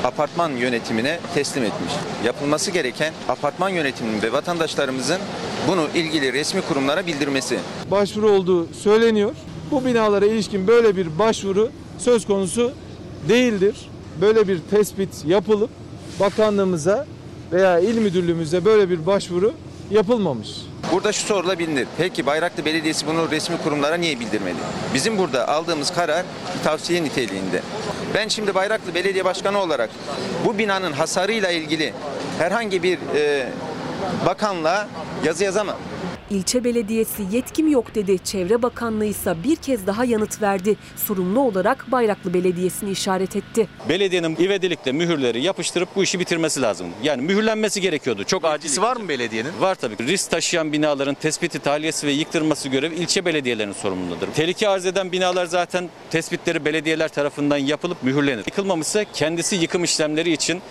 apartman yönetimine teslim etmiş. Yapılması gereken apartman yönetiminin ve vatandaşlarımızın bunu ilgili resmi kurumlara bildirmesi. Başvuru olduğu söyleniyor. Bu binalara ilişkin böyle bir başvuru söz konusu değildir. Böyle bir tespit yapılıp bakanlığımıza veya il müdürlüğümüze böyle bir başvuru yapılmamış. Burada şu sorulabilir. Peki Bayraklı Belediyesi bunu resmi kurumlara niye bildirmedi? Bizim burada aldığımız karar tavsiye niteliğinde. Ben şimdi Bayraklı Belediye Başkanı olarak bu binanın hasarıyla ilgili herhangi bir e, bakanlığa yazı yazamam. İlçe belediyesi yetkim yok dedi. Çevre Bakanlığı ise bir kez daha yanıt verdi. Sorumlu olarak Bayraklı Belediyesi'ni işaret etti. Belediyenin ivedilikle mühürleri yapıştırıp bu işi bitirmesi lazım. Yani mühürlenmesi gerekiyordu. Çok acil. var mı belediyenin? Var tabii. Risk taşıyan binaların tespiti, tahliyesi ve yıktırması görevi ilçe belediyelerinin sorumluluğudur. Tehlike arz eden binalar zaten tespitleri belediyeler tarafından yapılıp mühürlenir. Yıkılmamışsa kendisi yıkım işlemleri için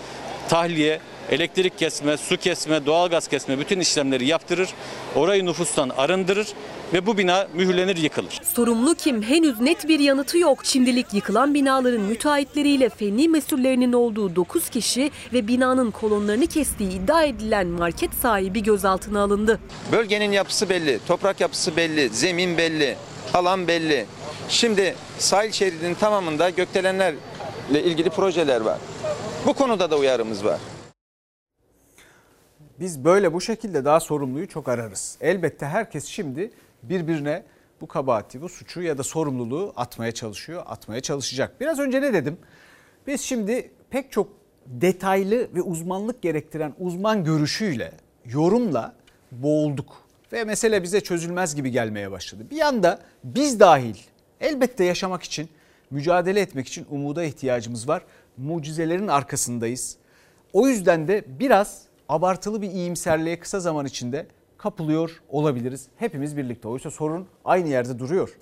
tahliye, elektrik kesme, su kesme, doğalgaz kesme bütün işlemleri yaptırır. Orayı nüfustan arındırır ve bu bina mühürlenir yıkılır. Sorumlu kim? Henüz net bir yanıtı yok. Şimdilik yıkılan binaların müteahhitleriyle fenli mesullerinin olduğu 9 kişi ve binanın kolonlarını kestiği iddia edilen market sahibi gözaltına alındı. Bölgenin yapısı belli, toprak yapısı belli, zemin belli, alan belli. Şimdi sahil şeridinin tamamında gökdelenlerle ilgili projeler var. Bu konuda da uyarımız var. Biz böyle bu şekilde daha sorumluyu çok ararız. Elbette herkes şimdi birbirine bu kabahati, bu suçu ya da sorumluluğu atmaya çalışıyor, atmaya çalışacak. Biraz önce ne dedim? Biz şimdi pek çok detaylı ve uzmanlık gerektiren uzman görüşüyle, yorumla boğulduk. Ve mesele bize çözülmez gibi gelmeye başladı. Bir yanda biz dahil elbette yaşamak için, mücadele etmek için umuda ihtiyacımız var. Mucizelerin arkasındayız. O yüzden de biraz abartılı bir iyimserliğe kısa zaman içinde kapılıyor olabiliriz. Hepimiz birlikte. Oysa sorun aynı yerde duruyor.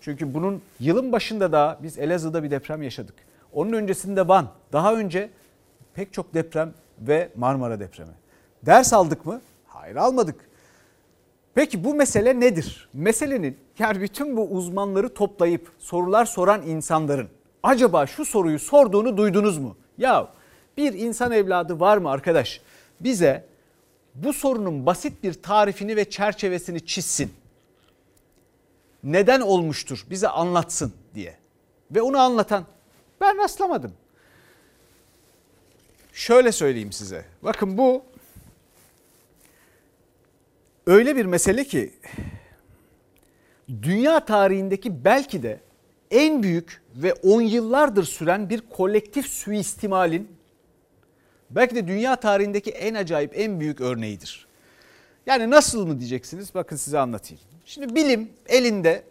Çünkü bunun yılın başında da biz Elazığ'da bir deprem yaşadık. Onun öncesinde Van. Daha önce pek çok deprem ve Marmara depremi. Ders aldık mı? Hayır almadık. Peki bu mesele nedir? Meselenin yani bütün bu uzmanları toplayıp sorular soran insanların acaba şu soruyu sorduğunu duydunuz mu? Ya bir insan evladı var mı arkadaş? Bize bu sorunun basit bir tarifini ve çerçevesini çizsin. Neden olmuştur? Bize anlatsın diye. Ve onu anlatan ben rastlamadım. Şöyle söyleyeyim size. Bakın bu öyle bir mesele ki dünya tarihindeki belki de en büyük ve on yıllardır süren bir kolektif suistimalin belki de dünya tarihindeki en acayip en büyük örneğidir. Yani nasıl mı diyeceksiniz? Bakın size anlatayım. Şimdi bilim elinde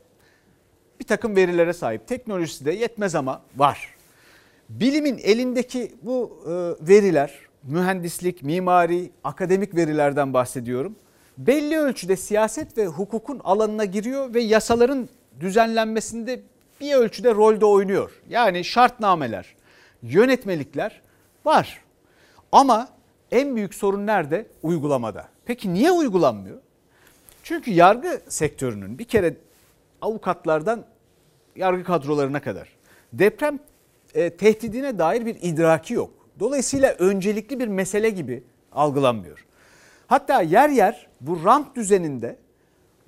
bir takım verilere sahip. Teknolojisi de yetmez ama var. Bilimin elindeki bu e, veriler, mühendislik, mimari, akademik verilerden bahsediyorum. Belli ölçüde siyaset ve hukukun alanına giriyor ve yasaların düzenlenmesinde bir ölçüde rolde oynuyor. Yani şartnameler, yönetmelikler var. Ama en büyük sorun nerede? Uygulamada. Peki niye uygulanmıyor? Çünkü yargı sektörünün bir kere avukatlardan yargı kadrolarına kadar deprem e, tehdidine dair bir idraki yok. Dolayısıyla öncelikli bir mesele gibi algılanmıyor. Hatta yer yer bu rant düzeninde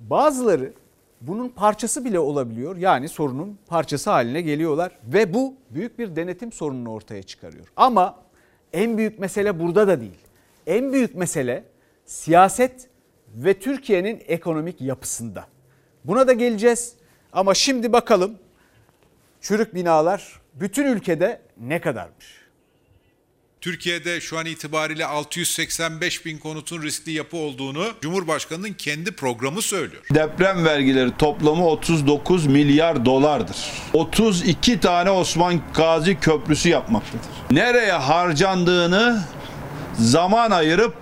bazıları bunun parçası bile olabiliyor. Yani sorunun parçası haline geliyorlar ve bu büyük bir denetim sorununu ortaya çıkarıyor. Ama en büyük mesele burada da değil. En büyük mesele siyaset ve Türkiye'nin ekonomik yapısında. Buna da geleceğiz ama şimdi bakalım çürük binalar bütün ülkede ne kadarmış? Türkiye'de şu an itibariyle 685 bin konutun riskli yapı olduğunu Cumhurbaşkanı'nın kendi programı söylüyor. Deprem vergileri toplamı 39 milyar dolardır. 32 tane Osman Gazi Köprüsü yapmaktadır. Nereye harcandığını zaman ayırıp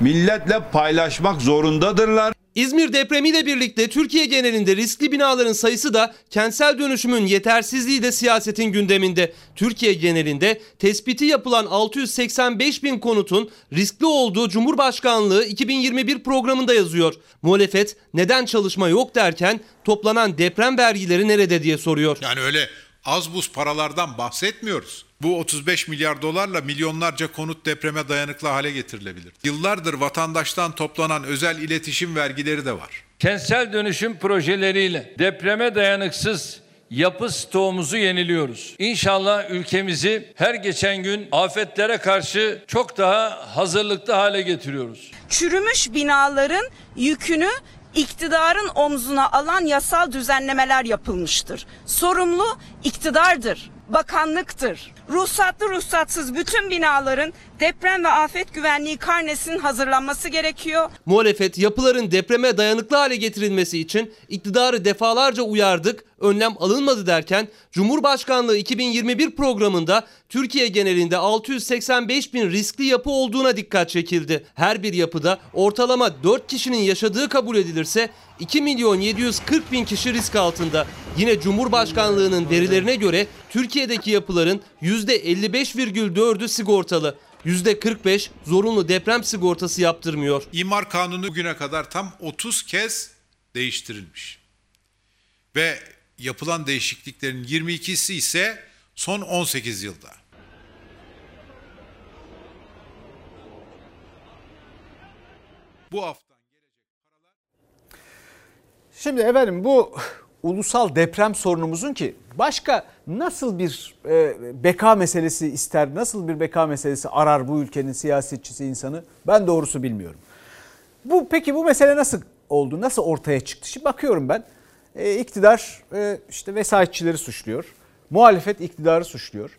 milletle paylaşmak zorundadırlar. İzmir depremiyle birlikte Türkiye genelinde riskli binaların sayısı da kentsel dönüşümün yetersizliği de siyasetin gündeminde. Türkiye genelinde tespiti yapılan 685 bin konutun riskli olduğu Cumhurbaşkanlığı 2021 programında yazıyor. Muhalefet neden çalışma yok derken toplanan deprem vergileri nerede diye soruyor. Yani öyle az buz paralardan bahsetmiyoruz. Bu 35 milyar dolarla milyonlarca konut depreme dayanıklı hale getirilebilir. Yıllardır vatandaştan toplanan özel iletişim vergileri de var. Kentsel dönüşüm projeleriyle depreme dayanıksız yapı stoğumuzu yeniliyoruz. İnşallah ülkemizi her geçen gün afetlere karşı çok daha hazırlıklı hale getiriyoruz. Çürümüş binaların yükünü iktidarın omzuna alan yasal düzenlemeler yapılmıştır. Sorumlu iktidardır, bakanlıktır. Ruhsatlı ruhsatsız bütün binaların deprem ve afet güvenliği karnesinin hazırlanması gerekiyor. Muhalefet yapıların depreme dayanıklı hale getirilmesi için iktidarı defalarca uyardık, önlem alınmadı derken Cumhurbaşkanlığı 2021 programında Türkiye genelinde 685 bin riskli yapı olduğuna dikkat çekildi. Her bir yapıda ortalama 4 kişinin yaşadığı kabul edilirse 2 milyon 740 bin kişi risk altında. Yine Cumhurbaşkanlığının verilerine göre Türkiye'deki yapıların %55,4'ü sigortalı. %45 zorunlu deprem sigortası yaptırmıyor. İmar kanunu bugüne kadar tam 30 kez değiştirilmiş. Ve yapılan değişikliklerin 22'si ise son 18 yılda. Bu hafta Şimdi efendim bu ulusal deprem sorunumuzun ki başka nasıl bir e, beka meselesi ister, nasıl bir beka meselesi arar bu ülkenin siyasetçisi insanı ben doğrusu bilmiyorum. Bu peki bu mesele nasıl oldu, nasıl ortaya çıktı? Şimdi bakıyorum ben e, iktidar e, işte vesayetçileri suçluyor, muhalefet iktidarı suçluyor.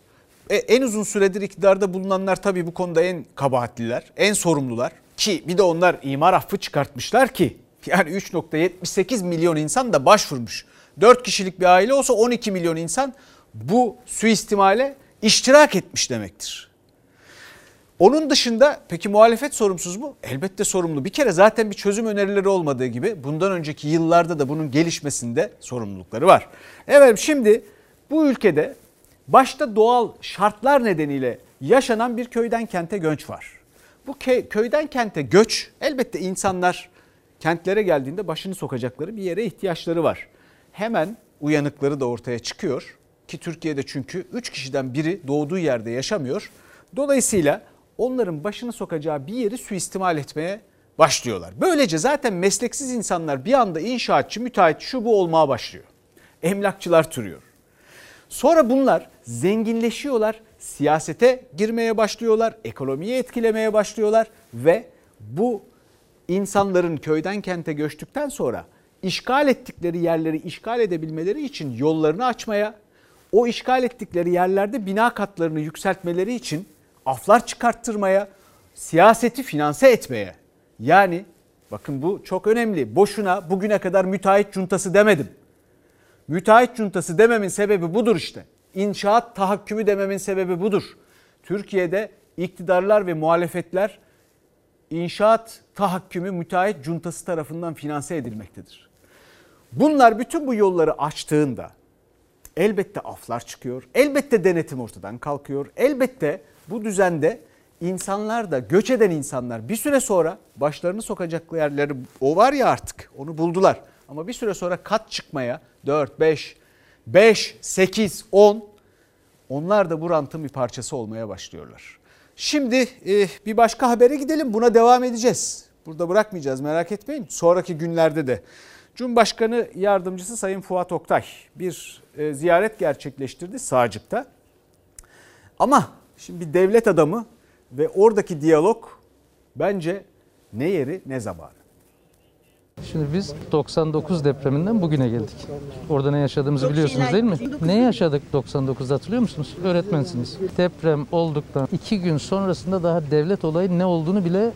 E, en uzun süredir iktidarda bulunanlar tabii bu konuda en kabahatliler, en sorumlular ki bir de onlar imar affı çıkartmışlar ki yani 3.78 milyon insan da başvurmuş. 4 kişilik bir aile olsa 12 milyon insan bu suistimale iştirak etmiş demektir. Onun dışında peki muhalefet sorumsuz mu? Elbette sorumlu. Bir kere zaten bir çözüm önerileri olmadığı gibi bundan önceki yıllarda da bunun gelişmesinde sorumlulukları var. Evet şimdi bu ülkede Başta doğal şartlar nedeniyle yaşanan bir köyden kente göç var. Bu köyden kente göç elbette insanlar kentlere geldiğinde başını sokacakları bir yere ihtiyaçları var. Hemen uyanıkları da ortaya çıkıyor ki Türkiye'de çünkü 3 kişiden biri doğduğu yerde yaşamıyor. Dolayısıyla onların başını sokacağı bir yeri suistimal etmeye başlıyorlar. Böylece zaten mesleksiz insanlar bir anda inşaatçı, müteahhit şu bu olmaya başlıyor. Emlakçılar türüyor. Sonra bunlar zenginleşiyorlar, siyasete girmeye başlıyorlar, ekonomiyi etkilemeye başlıyorlar ve bu insanların köyden kente göçtükten sonra işgal ettikleri yerleri işgal edebilmeleri için yollarını açmaya, o işgal ettikleri yerlerde bina katlarını yükseltmeleri için aflar çıkarttırmaya, siyaseti finanse etmeye. Yani bakın bu çok önemli. Boşuna bugüne kadar müteahhit cuntası demedim. Müteahhit cuntası dememin sebebi budur işte. İnşaat tahakkümü dememin sebebi budur. Türkiye'de iktidarlar ve muhalefetler inşaat tahakkümü müteahhit cuntası tarafından finanse edilmektedir. Bunlar bütün bu yolları açtığında elbette aflar çıkıyor. Elbette denetim ortadan kalkıyor. Elbette bu düzende insanlar da göç eden insanlar bir süre sonra başlarını sokacak yerleri o var ya artık onu buldular. Ama bir süre sonra kat çıkmaya 4, 5, 5, 8, 10 onlar da bu rantın bir parçası olmaya başlıyorlar. Şimdi e, bir başka habere gidelim buna devam edeceğiz. Burada bırakmayacağız merak etmeyin. Sonraki günlerde de Cumhurbaşkanı Yardımcısı Sayın Fuat Oktay bir e, ziyaret gerçekleştirdi Sağcık'ta. Ama şimdi bir devlet adamı ve oradaki diyalog bence ne yeri ne zamanı. Şimdi biz 99 depreminden bugüne geldik. Orada ne yaşadığımızı biliyorsunuz değil mi? Ne yaşadık 99'da hatırlıyor musunuz? Öğretmensiniz. Deprem olduktan iki gün sonrasında daha devlet olayı ne olduğunu bile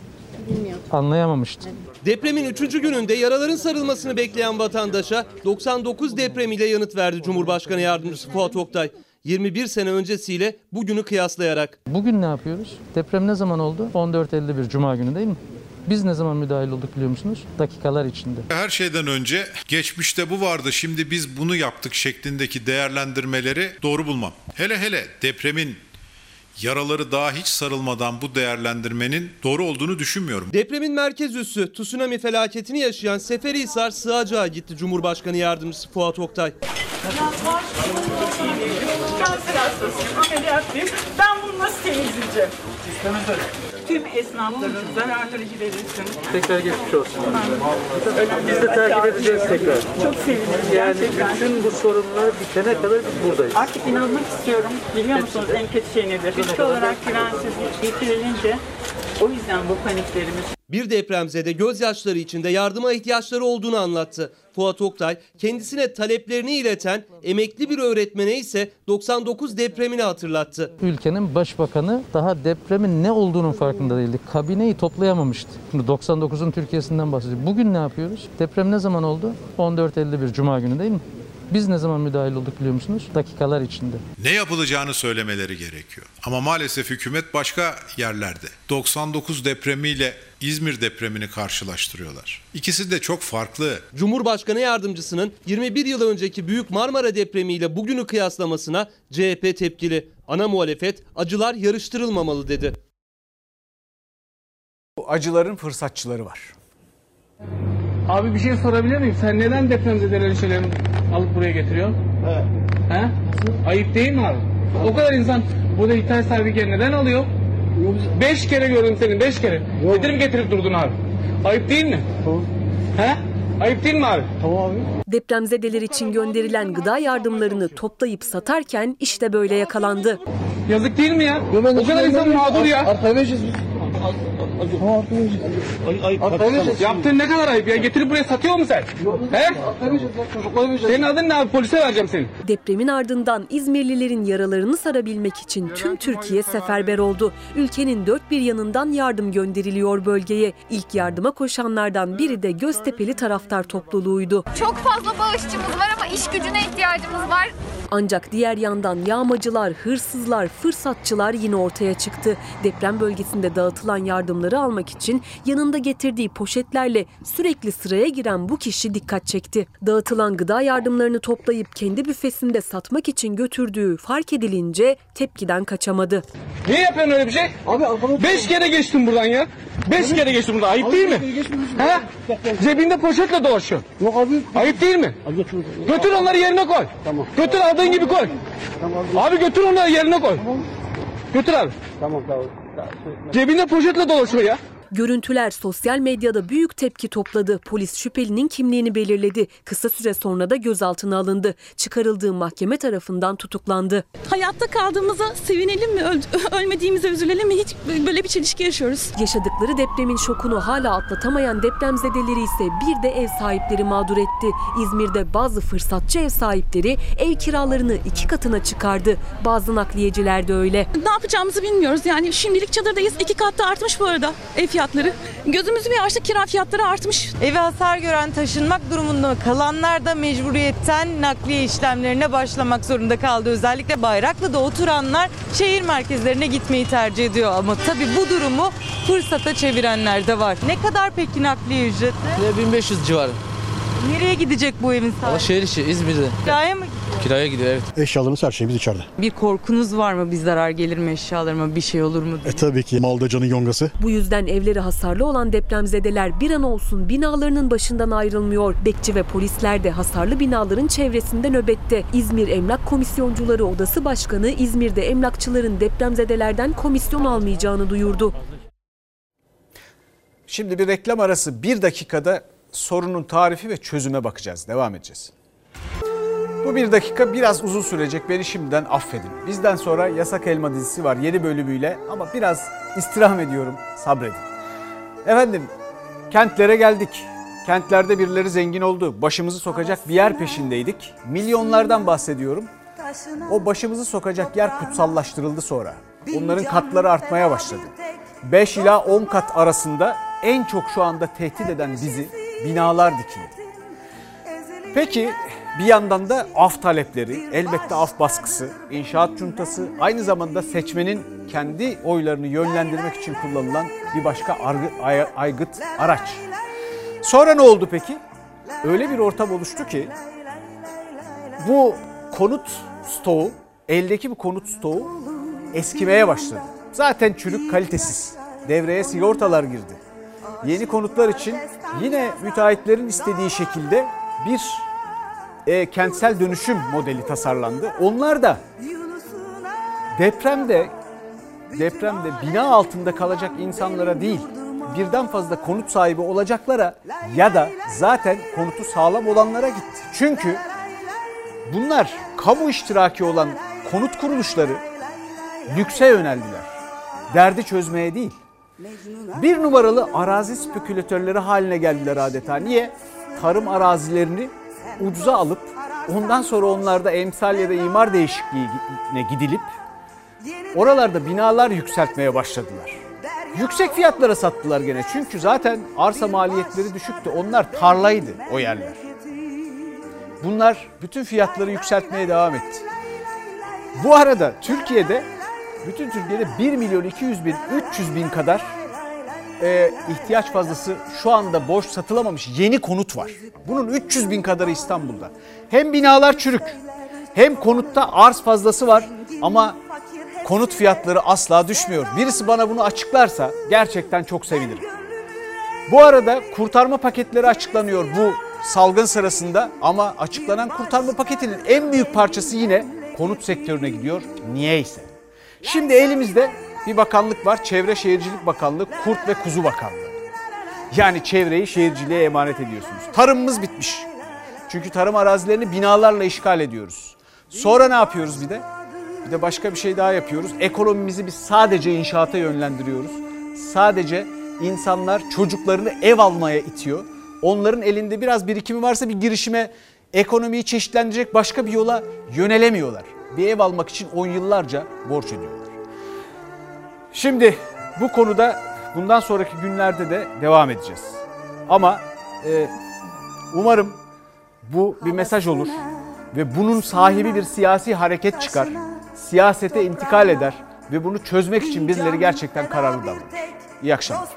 anlayamamıştı. Depremin 3. gününde yaraların sarılmasını bekleyen vatandaşa 99 depremiyle yanıt verdi Cumhurbaşkanı Yardımcısı Fuat Oktay. 21 sene öncesiyle bugünü kıyaslayarak. Bugün ne yapıyoruz? Deprem ne zaman oldu? 14.51 Cuma günü değil mi? Biz ne zaman müdahil olduk biliyor musunuz? Dakikalar içinde. Her şeyden önce geçmişte bu vardı şimdi biz bunu yaptık şeklindeki değerlendirmeleri doğru bulmam. Hele hele depremin yaraları daha hiç sarılmadan bu değerlendirmenin doğru olduğunu düşünmüyorum. Depremin merkez üssü tsunami felaketini yaşayan Seferihisar Sığacak'a gitti Cumhurbaşkanı Yardımcısı Fuat Oktay. Ben bunu nasıl Tüm zararları giderilsin. Tekrar geçmiş olsun. Biz de takip edeceğiz tekrar. Çok sevinirim Yani gerçekten. bütün bu sorunlar bitene kadar biz buradayız. Artık inanmak istiyorum. Biliyor musunuz en kötü şey nedir? Ülke olarak güvensizlik getirilince o yüzden bu paniklerimiz. Bir depremzede gözyaşları içinde yardıma ihtiyaçları olduğunu anlattı. Fuat Oktay kendisine taleplerini ileten emekli bir öğretmene ise 99 depremini hatırlattı. Ülkenin başbakanı daha depremin ne olduğunun farkında değildi. Kabineyi toplayamamıştı. Şimdi 99'un Türkiye'sinden bahsediyor. Bugün ne yapıyoruz? Deprem ne zaman oldu? 14.51 Cuma günü değil mi? Biz ne zaman müdahil olduk biliyor musunuz? Dakikalar içinde. Ne yapılacağını söylemeleri gerekiyor. Ama maalesef hükümet başka yerlerde 99 depremiyle İzmir depremini karşılaştırıyorlar. İkisi de çok farklı. Cumhurbaşkanı Yardımcısının 21 yıl önceki Büyük Marmara depremiyle bugünü kıyaslamasına CHP tepkili. Ana muhalefet acılar yarıştırılmamalı dedi. Bu acıların fırsatçıları var. Abi bir şey sorabilir miyim? Sen neden depremzedelerin şeylerini alıp buraya getiriyorsun? He. He? Ayıp değil mi abi? O kadar insan burada ihtiyaç sahibi neden alıyor? Beş kere gördüm seni, beş kere. Getirip getirip durdun abi. Ayıp değil mi? Tamam. He? Ayıp değil mi abi? Tamam abi. Depremzedeler için gönderilen gıda yardımlarını toplayıp satarken işte böyle yakalandı. Yazık değil mi ya? o kadar insan mağdur ya. Arkadaşız biz. Yaptığın ne kadar ayıp ya? Getirip buraya satıyor musun sen? He? Senin adın ne abi? Polise vereceğim seni. Depremin ardından İzmirlilerin yaralarını sarabilmek için tüm Türkiye seferber oldu. Ülkenin dört bir yanından yardım gönderiliyor bölgeye. İlk yardıma koşanlardan biri de Göztepe'li taraftar topluluğuydu. Çok fazla bağışçımız var ama iş gücüne ihtiyacımız var. Ancak diğer yandan yağmacılar, hırsızlar, fırsatçılar yine ortaya çıktı. Deprem bölgesinde dağıtılan yardımları almak için yanında getirdiği poşetlerle sürekli sıraya giren bu kişi dikkat çekti. Dağıtılan gıda yardımlarını toplayıp kendi büfesinde satmak için götürdüğü fark edilince tepkiden kaçamadı. Niye yapıyorsun öyle bir şey? Abi Beş kere geçtim buradan ya. Beş kere geçtim buradan. Ayıp değil mi? He? Cebinde poşetle dolaşıyorsun. Yok abi. Ayıp değil mi? Götür onları yerine koy. Tamam. Götür aldığın gibi koy. Abi götür onları yerine koy. Götür abi. Tamam tamam. Cebinde poşetle dolaşıyor ya. Görüntüler sosyal medyada büyük tepki topladı. Polis şüphelinin kimliğini belirledi. Kısa süre sonra da gözaltına alındı. Çıkarıldığı mahkeme tarafından tutuklandı. Hayatta kaldığımıza sevinelim mi? Öl- ölmediğimize üzülelim mi? Hiç böyle bir çelişki yaşıyoruz. Yaşadıkları depremin şokunu hala atlatamayan depremzedeleri ise bir de ev sahipleri mağdur etti. İzmir'de bazı fırsatçı ev sahipleri ev kiralarını iki katına çıkardı. Bazı nakliyeciler de öyle. Ne yapacağımızı bilmiyoruz. Yani şimdilik çadırdayız. İki katta artmış bu arada ev fiyatları. Gözümüzü bir açtık kira fiyatları artmış. Evi hasar gören taşınmak durumunda kalanlar da mecburiyetten nakliye işlemlerine başlamak zorunda kaldı. Özellikle Bayraklı'da oturanlar şehir merkezlerine gitmeyi tercih ediyor. Ama tabii bu durumu fırsata çevirenler de var. Ne kadar peki nakliye ücreti? 1500 civarı. Nereye gidecek bu evin Ama sahibi? şehir içi İzmir'de. Kiraya mı? Kiraya gidiyor evet. Eşyalarımız her şeyimiz içeride. Bir korkunuz var mı? Bir zarar gelir mi eşyalarıma? Bir şey olur mu? E tabii ki malda canın yongası. Bu yüzden evleri hasarlı olan depremzedeler bir an olsun binalarının başından ayrılmıyor. Bekçi ve polisler de hasarlı binaların çevresinde nöbette. İzmir Emlak Komisyoncuları Odası Başkanı İzmir'de emlakçıların depremzedelerden komisyon almayacağını duyurdu. Şimdi bir reklam arası bir dakikada sorunun tarifi ve çözüme bakacağız. Devam edeceğiz. Bu bir dakika biraz uzun sürecek. Beni şimdiden affedin. Bizden sonra Yasak Elma dizisi var yeni bölümüyle ama biraz istirham ediyorum. Sabredin. Efendim kentlere geldik. Kentlerde birileri zengin oldu. Başımızı sokacak bir yer peşindeydik. Milyonlardan bahsediyorum. O başımızı sokacak yer kutsallaştırıldı sonra. Onların katları artmaya başladı. 5 ila 10 kat arasında en çok şu anda tehdit eden bizi binalar dikildi. Peki bir yandan da af talepleri, elbette af baskısı, inşaat cuntası, aynı zamanda seçmenin kendi oylarını yönlendirmek için kullanılan bir başka argı, ay- aygıt araç. Sonra ne oldu peki? Öyle bir ortam oluştu ki bu konut stoğu, eldeki bu konut stoğu eskimeye başladı. Zaten çürük kalitesiz. Devreye sigortalar girdi. Yeni konutlar için yine müteahhitlerin istediği şekilde bir e, kentsel dönüşüm modeli tasarlandı. Onlar da depremde depremde bina altında kalacak insanlara değil, birden fazla konut sahibi olacaklara ya da zaten konutu sağlam olanlara gitti. Çünkü bunlar kamu iştiraki olan konut kuruluşları lükse yöneldiler. Derdi çözmeye değil. Bir numaralı arazi spekülatörleri haline geldiler adeta. Niye? Tarım arazilerini ucuza alıp ondan sonra onlarda emsal ya da imar değişikliğine gidilip oralarda binalar yükseltmeye başladılar. Yüksek fiyatlara sattılar gene çünkü zaten arsa maliyetleri düşüktü. Onlar tarlaydı o yerler. Bunlar bütün fiyatları yükseltmeye devam etti. Bu arada Türkiye'de bütün Türkiye'de 1 milyon 200 bin 300 bin kadar e, ihtiyaç fazlası şu anda boş satılamamış yeni konut var. Bunun 300 bin kadarı İstanbul'da. Hem binalar çürük hem konutta arz fazlası var ama konut fiyatları asla düşmüyor. Birisi bana bunu açıklarsa gerçekten çok sevinirim. Bu arada kurtarma paketleri açıklanıyor bu salgın sırasında ama açıklanan kurtarma paketinin en büyük parçası yine konut sektörüne gidiyor. Niyeyse. Şimdi elimizde bir bakanlık var. Çevre Şehircilik Bakanlığı, Kurt ve Kuzu Bakanlığı. Yani çevreyi şehirciliğe emanet ediyorsunuz. Tarımımız bitmiş. Çünkü tarım arazilerini binalarla işgal ediyoruz. Sonra ne yapıyoruz bir de? Bir de başka bir şey daha yapıyoruz. Ekonomimizi biz sadece inşaata yönlendiriyoruz. Sadece insanlar çocuklarını ev almaya itiyor. Onların elinde biraz birikimi varsa bir girişime ekonomiyi çeşitlendirecek başka bir yola yönelemiyorlar. Bir ev almak için on yıllarca borç ödüyorlar. Şimdi bu konuda bundan sonraki günlerde de devam edeceğiz. Ama e, umarım bu bir mesaj olur. ve bunun sahibi bir siyasi hareket çıkar, siyasete intikal eder ve bunu çözmek için birileri gerçekten kararlı davranır. İyi akşamlar.